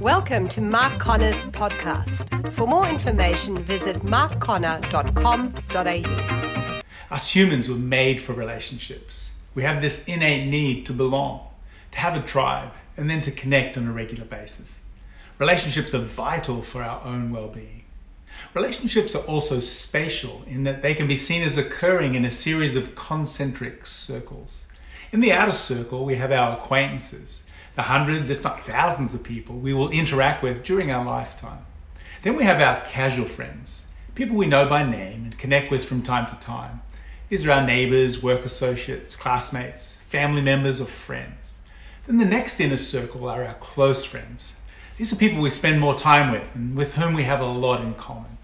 Welcome to Mark Connor's podcast. For more information, visit markconnor.com.au. Us humans were made for relationships. We have this innate need to belong, to have a tribe, and then to connect on a regular basis. Relationships are vital for our own well being. Relationships are also spatial in that they can be seen as occurring in a series of concentric circles. In the outer circle, we have our acquaintances, the hundreds, if not thousands, of people we will interact with during our lifetime. Then we have our casual friends, people we know by name and connect with from time to time. These are our neighbors, work associates, classmates, family members, or friends. Then the next inner circle are our close friends. These are people we spend more time with and with whom we have a lot in common.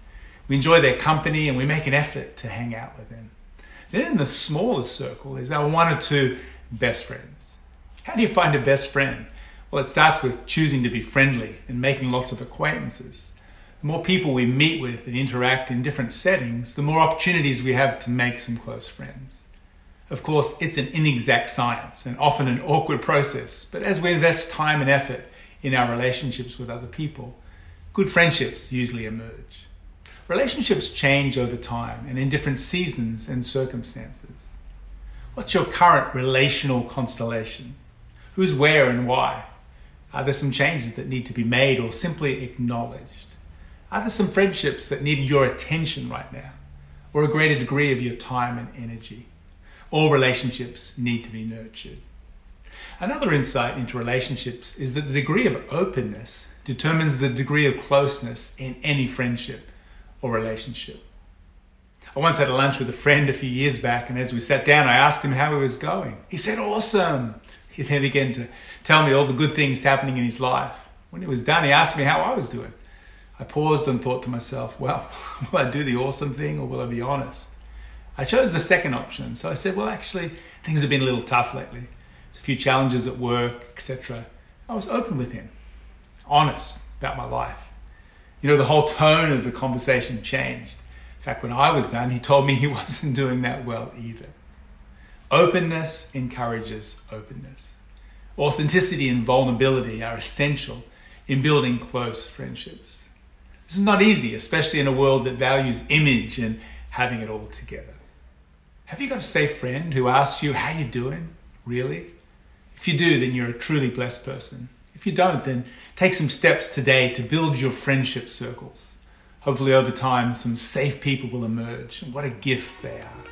We enjoy their company and we make an effort to hang out with them. Then in the smaller circle is our one or two best friends. How do you find a best friend? Well, it starts with choosing to be friendly and making lots of acquaintances. The more people we meet with and interact in different settings, the more opportunities we have to make some close friends. Of course, it's an inexact science and often an awkward process, but as we invest time and effort in our relationships with other people, good friendships usually emerge. Relationships change over time and in different seasons and circumstances. What's your current relational constellation? Who's where and why? Are there some changes that need to be made or simply acknowledged? Are there some friendships that need your attention right now or a greater degree of your time and energy? All relationships need to be nurtured. Another insight into relationships is that the degree of openness determines the degree of closeness in any friendship or relationship. I once had a lunch with a friend a few years back, and as we sat down, I asked him how he was going. He said, Awesome. He then began to tell me all the good things happening in his life. When he was done, he asked me how I was doing. I paused and thought to myself, Well, will I do the awesome thing or will I be honest? I chose the second option. So I said, Well, actually, things have been a little tough lately. There's a few challenges at work, etc. I was open with him, honest about my life. You know, the whole tone of the conversation changed In fact, when I was done, he told me he wasn't doing that well either. Openness encourages openness. Authenticity and vulnerability are essential in building close friendships. This is not easy, especially in a world that values image and having it all together. Have you got a safe friend who asks you how you're doing? Really? If you do, then you're a truly blessed person. If you don't, then take some steps today to build your friendship circles. Hopefully, over time, some safe people will emerge. And what a gift they are.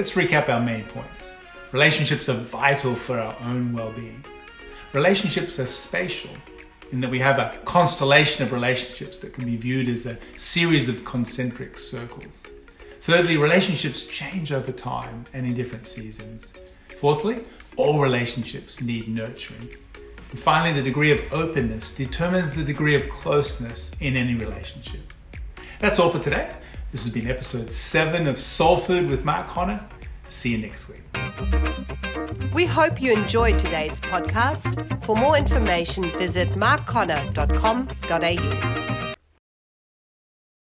Let's recap our main points. Relationships are vital for our own well being. Relationships are spatial in that we have a constellation of relationships that can be viewed as a series of concentric circles. Thirdly, relationships change over time and in different seasons. Fourthly, all relationships need nurturing. And finally, the degree of openness determines the degree of closeness in any relationship. That's all for today. This has been episode 7 of Soul Food with Mark Connor. See you next week. We hope you enjoyed today's podcast. For more information, visit markconnor.com.au.